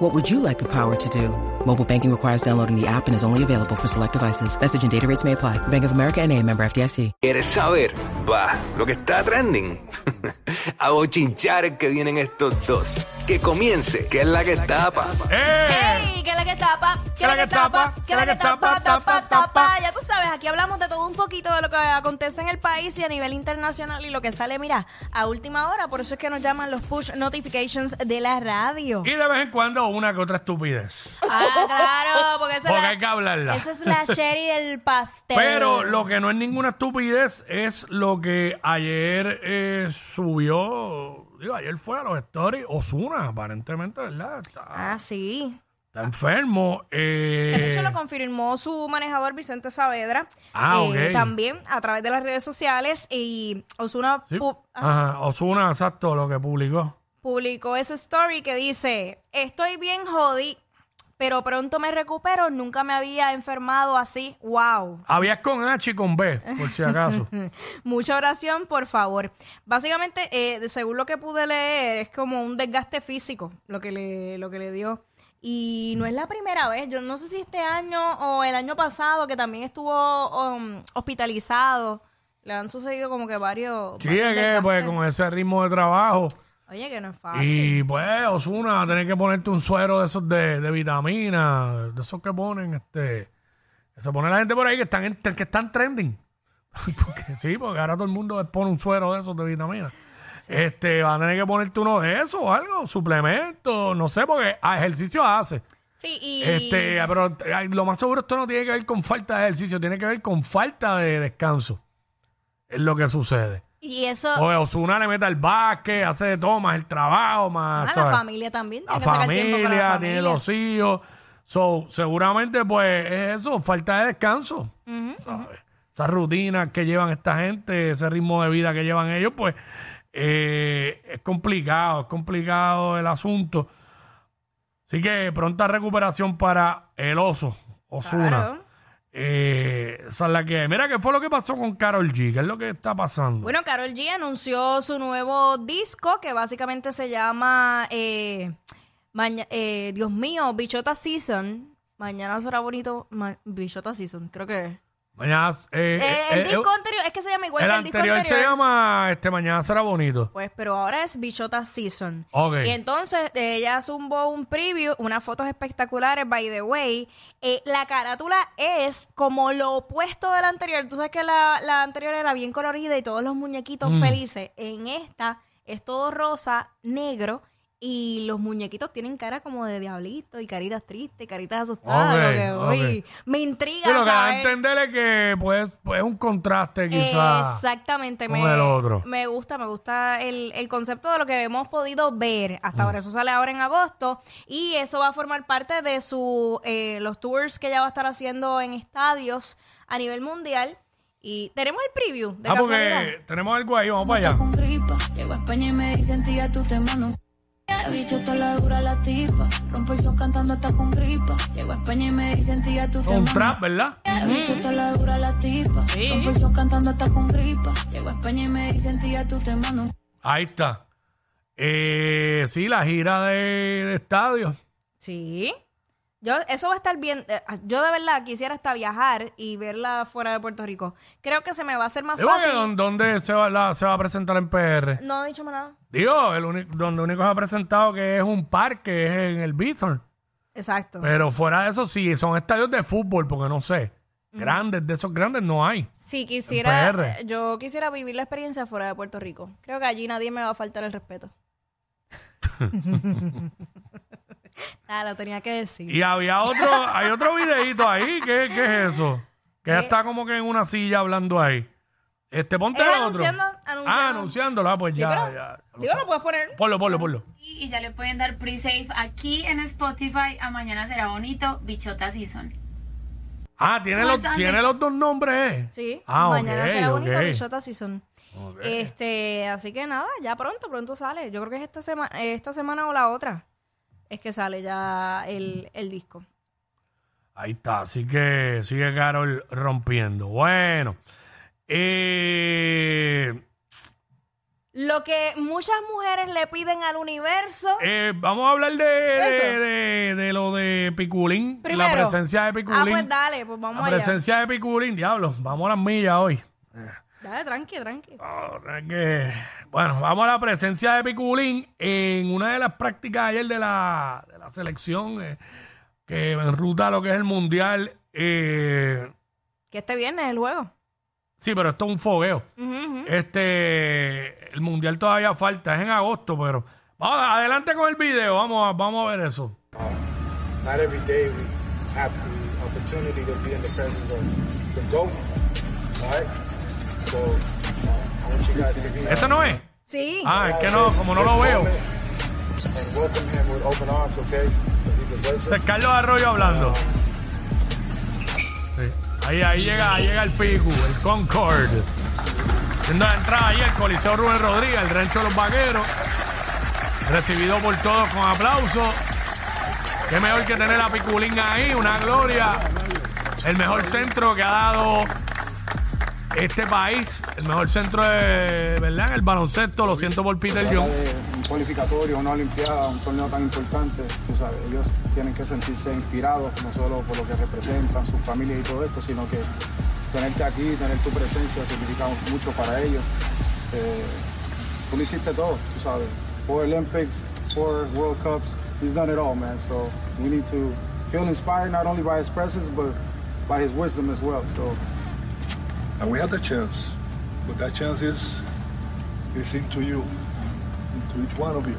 What would you like the power to do? Mobile banking requires downloading the app and is only available for select devices. Message and data rates may apply. Bank of America and a member FDIC. ¿Quieres saber? Va, lo que está trending. A bochinchar que vienen estos dos. Que comience, que es la que tapa. ¡Eh! ¡Ey! ¿Qué es la que tapa? ¿Qué es la que tapa? ¿Qué es la que tapa? Tapa, tapa. Ya tú sabes, aquí hablamos de todo un poquito de lo que acontece en el país y a nivel internacional y lo que sale, mira, a última hora. Por eso es que nos llaman los push notifications de la radio. Y de vez en cuando una que otra estupidez. Ah, claro, porque esa Porque es hay que la, hablarla. esa es la cherry del pastel. Pero lo que no es ninguna estupidez es lo que ayer eh, subió. Digo, ayer fue a los stories. Osuna, aparentemente, ¿verdad? Está, Ah, sí. Está enfermo. eh, Que de hecho lo confirmó su manejador Vicente Saavedra. Ah, eh. También a través de las redes sociales. Y Osuna sí. ah, Ajá, Osuna, exacto, lo que publicó. publicó ese story que dice, estoy bien jodí, pero pronto me recupero, nunca me había enfermado así, wow. Habías con H y con B, por si acaso. Mucha oración, por favor. Básicamente, eh, según lo que pude leer, es como un desgaste físico lo que le, lo que le dio. Y no es la primera vez, yo no sé si este año o el año pasado, que también estuvo um, hospitalizado, le han sucedido como que varios... Sí, varios es que pues con ese ritmo de trabajo. Oye, que no es fácil. Y pues, Osuna, tener que ponerte un suero de esos de, de vitamina, de esos que ponen, este, que se pone la gente por ahí que están, en- que están trending. porque, sí, porque ahora todo el mundo pone un suero de esos de vitamina. Este, va a tener que ponerte uno de esos o algo, suplemento, no sé, porque a ejercicio hace. Sí, y... Este, pero ay, lo más seguro esto no tiene que ver con falta de ejercicio, tiene que ver con falta de descanso. Es lo que sucede. Y eso... O Osuna le mete al básquet, hace de todo, más el trabajo, más. Ah, la familia también. la Tiene que sacar tiempo para la familia, tiene los hijos. So, seguramente, pues, es eso, falta de descanso. ¿sabes? Esas rutinas que llevan esta gente, ese ritmo de vida que llevan ellos, pues, eh, es complicado, es complicado el asunto. Así que pronta recuperación para el oso, Osuna. Claro. Eh, esa es la que. Mira, ¿qué fue lo que pasó con Carol G? ¿Qué es lo que está pasando? Bueno, Carol G anunció su nuevo disco que básicamente se llama eh, Maña- eh, Dios mío, Bichota Season. Mañana será bonito. Ma- Bichota Season, creo que es. Mañana, el disco es que se llama igual el que el disco anterior anterior. se llama este Mañana será bonito. Pues, pero ahora es Bichota Season. Ok. Y entonces ella zumbó un preview, unas fotos espectaculares, by the way. Eh, la carátula es como lo opuesto de la anterior. Tú sabes que la, la anterior era bien colorida y todos los muñequitos Mm. felices. En esta es todo rosa, negro. Y los muñequitos tienen cara como de diablito y caritas tristes, caritas asustadas. Ok, lo que, uy, me intriga, Sí, lo que da a ¿sabes? entender es que pues, pues es un contraste quizás. Exactamente, con me, el otro. me gusta, me gusta el, el concepto de lo que hemos podido ver Mm. hasta ahora. Eso sale ahora en agosto y eso va a formar parte de su eh, los tours que ella va a estar haciendo en estadios a nivel mundial. Y tenemos el preview de ah, casualidad. porque tenemos algo ahí, vamos para allá. Con gripa. Llego a España y me dicen, tía, tú te mando un... Bicho, está la dura la tipa. Rompo el show cantando hasta con gripa. Llego a España y me dicen, tía, tú te Un trap, ¿verdad? Bicho, está la dura la tipa. Rompo el show cantando hasta con gripa. Llego a España y me dicen, tía, tú te mando. Ahí está. Eh, sí, la gira de, de estadio. Sí. Yo, eso va a estar bien. eh, Yo de verdad quisiera hasta viajar y verla fuera de Puerto Rico. Creo que se me va a hacer más Digo que fácil. ¿dó- ¿Dónde se va, la- se va a presentar en PR? No he dicho más nada. Digo, el único, donde único se ha presentado que es un parque, es en el Bithorn. Exacto. Pero fuera de eso, sí, son estadios de fútbol, porque no sé. Grandes, de esos grandes no hay. Si quisiera, En PR. eh, yo quisiera vivir la experiencia fuera de Puerto Rico. Creo que allí nadie me va a faltar el respeto. ah, lo tenía que decir. Y había otro, hay otro videito ahí, ¿qué, qué es eso? Que ella Eh. está como que en una silla hablando ahí. Este, ponte el otro. anunciando, anunciando. Ah, anunciándolo, ah, pues Sí, ya, pero- ya. lo Digo, lo puedes poner. Ponlo, ponlo, ponlo. y ya le pueden dar pre-save aquí en Spotify a Mañana Será Bonito, Bichota Season. Ah, tiene ¿Cómo los, tiene los dos nombres, ¿eh? Sí, Ah, mañana ok, será bonito, ok. Bichota Season. Este, así que nada, ya pronto, pronto sale. Yo creo que es esta semana, esta semana o la otra. Es que sale ya el, el disco. Ahí está, así que sigue Carol rompiendo. Bueno, eh, Lo que muchas mujeres le piden al universo. eh, vamos a hablar de, de, Eso. de- de lo de Piculín, Primero. la presencia de Piculín. Ah, pues dale, pues vamos la allá. presencia de Piculín, diablo, vamos a las millas hoy. Dale, tranqui, tranqui. Es que- bueno, vamos a la presencia de Piculín en una de las prácticas ayer de la, de la selección eh, que enruta lo que es el mundial. eh, Que este viernes es el juego. sí, pero esto es un fogueo. Este, el mundial todavía falta, es en agosto, pero vamos adelante con el video, vamos a, vamos a ver eso. not every day we have the opportunity to be in the presence of the GOAT, right? ¿Ese no es? Sí. Ah, es que no, como no lo veo. Ese es Carlos Arroyo hablando. Sí. Ahí, ahí llega, ahí llega el Picu, el Concord. Haciendo la entrada ahí el Coliseo Rubén Rodríguez, el rancho de los vaqueros. Recibido por todos con aplausos. Qué mejor que tener a Piculín ahí, una gloria. El mejor centro que ha dado este país, el mejor centro de, ¿verdad? En el baloncesto, lo siento por Peter de un cualificatorio, una olimpiada, un torneo tan importante, tú sabes, ellos tienen que sentirse inspirados, no solo por lo que representan, sus familias y todo esto, sino que tenerte aquí, tener tu presencia significa mucho para ellos. Eh, tú lo hiciste todo, tú sabes, four Olympics, four World Cups, he's done it all, man, so we need to feel inspired not only by his presence, but by his wisdom as well, so And we had a chance, but that chance is is into you, into each one of you.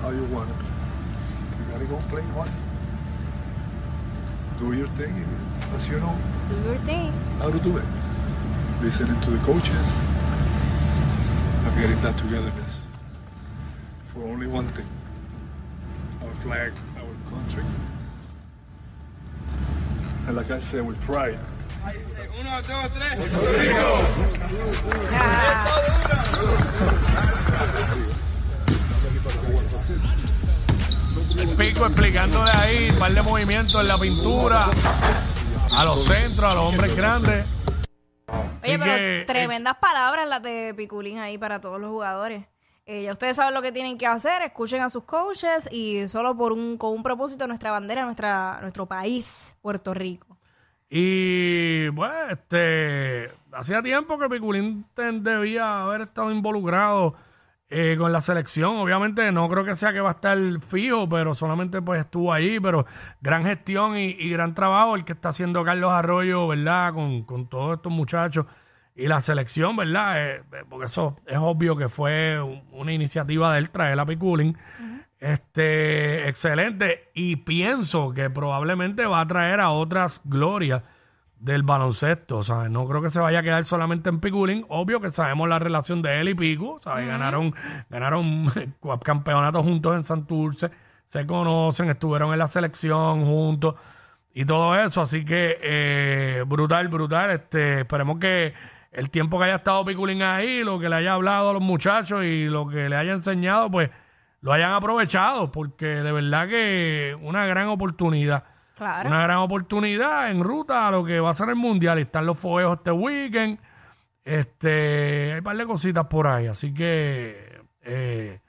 How you want it. You gotta go play one. Do your thing, as you know Do your thing. how to do it. Listening to the coaches and getting that togetherness for only one thing: our flag, our country. And like I said, with pride. El pico explicándole ahí un par de movimientos en la pintura, a los centros, a los hombres grandes. Oye, pero que, tremendas palabras las de Piculín ahí para todos los jugadores. Eh, ya ustedes saben lo que tienen que hacer, escuchen a sus coaches y solo por un, con un propósito nuestra bandera, nuestra, nuestro país, Puerto Rico. Y bueno, este hacía tiempo que Piculín debía haber estado involucrado eh, con la selección. Obviamente no creo que sea que va a estar fijo, pero solamente pues estuvo ahí. Pero gran gestión y, y gran trabajo el que está haciendo Carlos Arroyo, ¿verdad? Con, con todos estos muchachos y la selección, ¿verdad? Eh, eh, porque eso es obvio que fue un- una iniciativa de él traer a Piculín. Este, excelente. Y pienso que probablemente va a traer a otras glorias del baloncesto. ¿sabes? No creo que se vaya a quedar solamente en Piculín. Obvio que sabemos la relación de él y Pico. ¿sabes? Ganaron, ganaron campeonatos juntos en Santurce. Se conocen, estuvieron en la selección juntos y todo eso. Así que eh, brutal, brutal. Este, esperemos que el tiempo que haya estado Piculín ahí, lo que le haya hablado a los muchachos y lo que le haya enseñado, pues lo hayan aprovechado, porque de verdad que una gran oportunidad. Claro. Una gran oportunidad en ruta a lo que va a ser el mundial. Y están los fogueos este weekend. Este, hay un par de cositas por ahí. Así que, eh,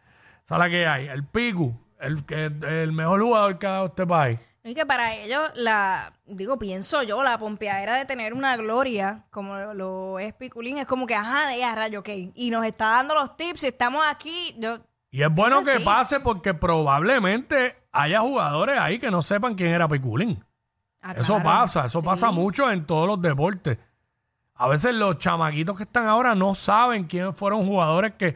esa es la que hay. El Picu, el, que- el mejor jugador que ha dado este país. Y que para ellos, la, digo, pienso yo, la pompeadera de tener una gloria, como lo, es Piculín, es como que, ajá, de ya, rayo, ok. Y nos está dando los tips, y estamos aquí, yo, Y es bueno Creo que sí. pase porque probablemente haya jugadores ahí que no sepan quién era Piculín. ah, Eso claro. pasa, eso Sí. pasa mucho en todos los deportes. A veces los chamaquitos que están ahora no saben quiénes fueron jugadores que,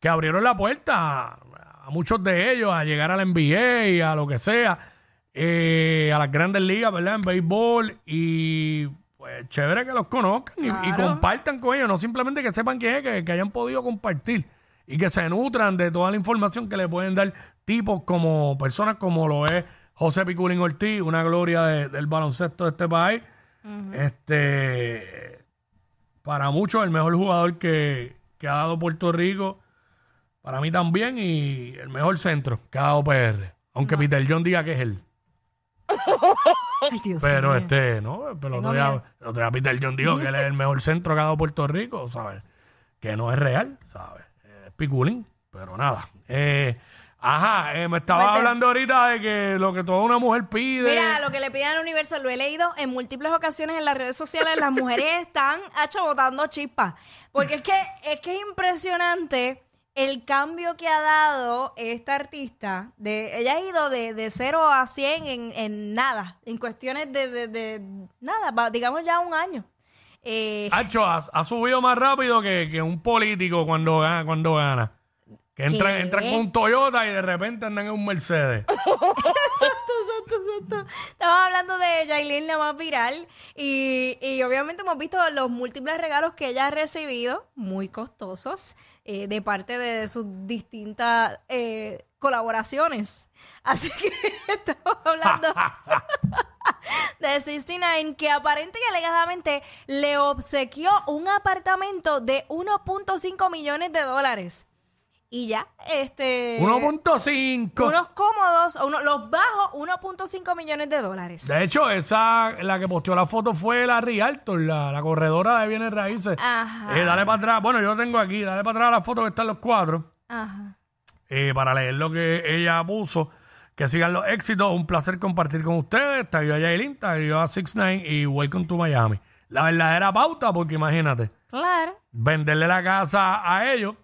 que abrieron la puerta a, a muchos de ellos a llegar a la NBA y a lo que sea, eh, a las grandes ligas, ¿verdad? En béisbol y pues chévere que los conozcan y, compartan con ellos, no simplemente que sepan quién es, que, que hayan podido compartir y que se nutran de toda la información que le pueden dar tipos como personas como lo es José Piculín Ortiz, una gloria de- del baloncesto de este país. Este, para muchos, el mejor jugador que, que ha dado Puerto Rico. Para mí también, y el mejor centro que ha dado PR. Aunque Peter John diga que es él. Ay, Dios Pero este, no, pero el otro, Tengo día, miedo. el otro día Peter John dijo que él es el mejor centro que ha dado Puerto Rico, ¿sabes? Que no es real, ¿sabes? Piculín, pero nada. Eh, ajá, eh, me estaba Vete. hablando ahorita de que lo que toda una mujer pide. Mira, lo que le piden al universo, lo he leído en múltiples ocasiones en las redes sociales, las mujeres están hacho botando chispas. Porque es que, es que es impresionante el cambio que ha dado esta artista. De, ella ha ido de, de 0 a 100 en, en nada, en cuestiones de, de, de nada, digamos ya un año. Eh, Hacho, ha, ha subido más rápido que, que un político cuando gana. Cuando gana. Que entran, ¿Qué? entran con un Toyota y de repente andan en un Mercedes. Estamos hablando de Yailin, la más viral, y, y obviamente hemos visto los múltiples regalos que ella ha recibido, muy costosos, eh, de parte de sus distintas eh, colaboraciones. Así que estamos hablando de 69, que aparente y alegadamente le obsequió un apartamento de 1.5 millones de dólares. Y ya, este... 1.5. Unos cómodos, uno- los bajos, 1.5 millones de dólares. De hecho, esa, la que posteó la foto fue la Rialtor, la, la corredora de bienes raíces. Ajá. Eh, dale para atrás. Bueno, yo tengo aquí, dale para atrás la foto que están los cuatro. Ajá. eh, para leer lo que ella puso. Que sigan los éxitos. Un placer compartir con ustedes. Te ayuda a Yailin, te ayuda a 69 y Welcome to Miami. La verdadera pauta, porque imagínate, Claro. venderle la casa a ellos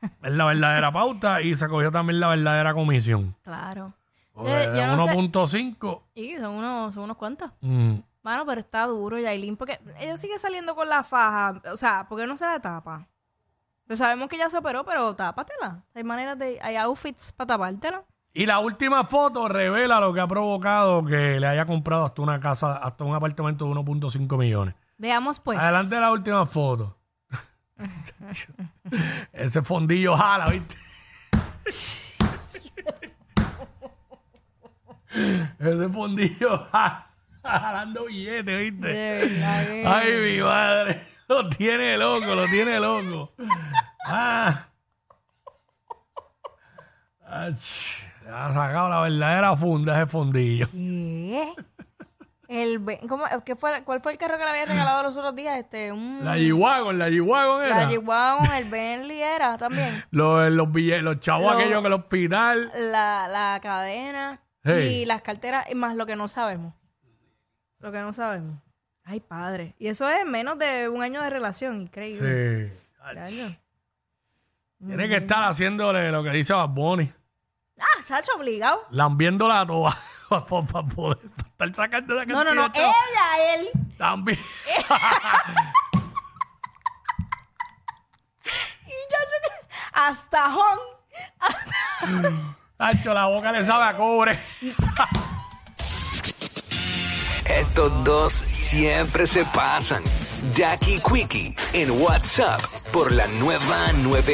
es la verdadera pauta y se cogió también la verdadera comisión. Claro. Porque Eh, yo no sé- 1.5. Y son unos, son unos cuantos. mm, Bueno, pero está duro, Yailin, porque ella sigue saliendo con la faja. O sea, ¿por qué no se la tapa? Pues sabemos que ya se operó, pero tápatela. Hay maneras de. Hay outfits para tapártela. Y la última foto revela lo que ha provocado que le haya comprado hasta una casa, hasta un apartamento de 1.5 millones. Veamos, pues. Adelante la última foto. Ese fondillo jala, ¿viste? Ese fondillo jala, jalando billetes, ¿viste? De Ay, mi madre. Lo tiene loco, lo tiene loco. Ah. Ach, ha sacado la verdadera funda ese fondillo. ¿Qué? El, Be- ¿cómo, qué fue, ¿Cuál fue el carro que le había regalado los otros días? Este, un, La G-Wagon, la G-Wagon era. la G-Wagon, el Bentley era también. Los, los, billetes, los chavos Lo- aquellos en el hospital. La, la cadena y las carteras, y más lo que no sabemos. Lo que no sabemos. Ay, padre. Y eso es menos de un año de relación, increíble. Sí. Tiene que estar haciéndole lo que dice Bad Bunny. Chacho, obligado. Lambiendo la toa para poder estar sacando la No, no, no. cantidad de chavos. Ella, él. También. Y chacho, que- hasta Hon. Hacho, la boca le sabe a cobre. Estos dos siempre se pasan. Jackie Quickie en WhatsApp por la nueva 94.